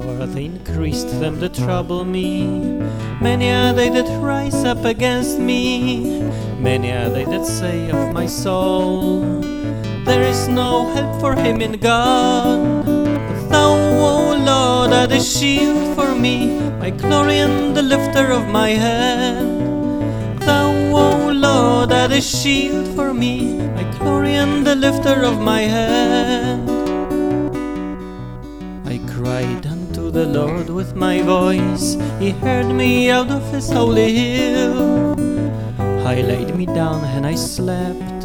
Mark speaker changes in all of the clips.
Speaker 1: but increased them to trouble me. Many are they that rise up against me, many are they that say of my soul, There is no help for him in God. But thou, O Lord, art a shield for me, my glory and the lifter of my head. Thou, O Lord, art a shield for me, my glory and the lifter of my head. I cried the Lord with my voice, He heard me out of His holy hill. I laid me down and I slept.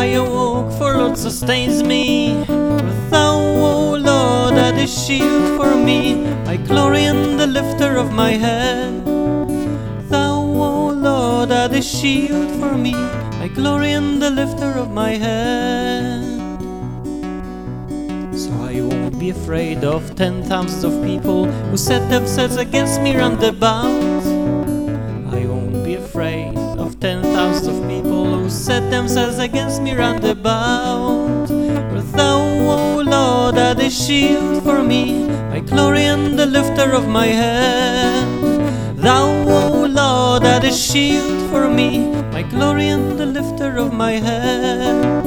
Speaker 1: I awoke, for Lord sustains me. Thou, O Lord, art a shield for me, my glory and the lifter of my head. Thou, O Lord, art a shield for me, my glory and the lifter of my head. So I be afraid of ten thousands of people who set themselves against me round about. I won't be afraid of ten thousands of people who set themselves against me round about. For thou, O Lord, art a shield for me, my glory and the lifter of my head. Thou, O Lord, art a shield for me, my glory and the lifter of my head.